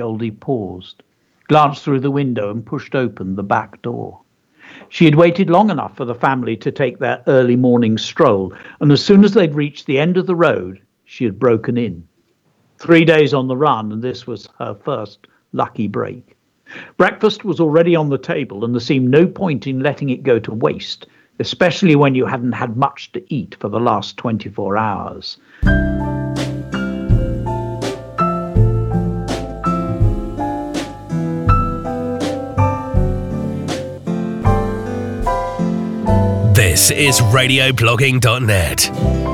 Goldie paused, glanced through the window, and pushed open the back door. She had waited long enough for the family to take their early morning stroll, and as soon as they'd reached the end of the road, she had broken in. Three days on the run, and this was her first lucky break. Breakfast was already on the table, and there seemed no point in letting it go to waste, especially when you hadn't had much to eat for the last 24 hours. This is radioblogging.net.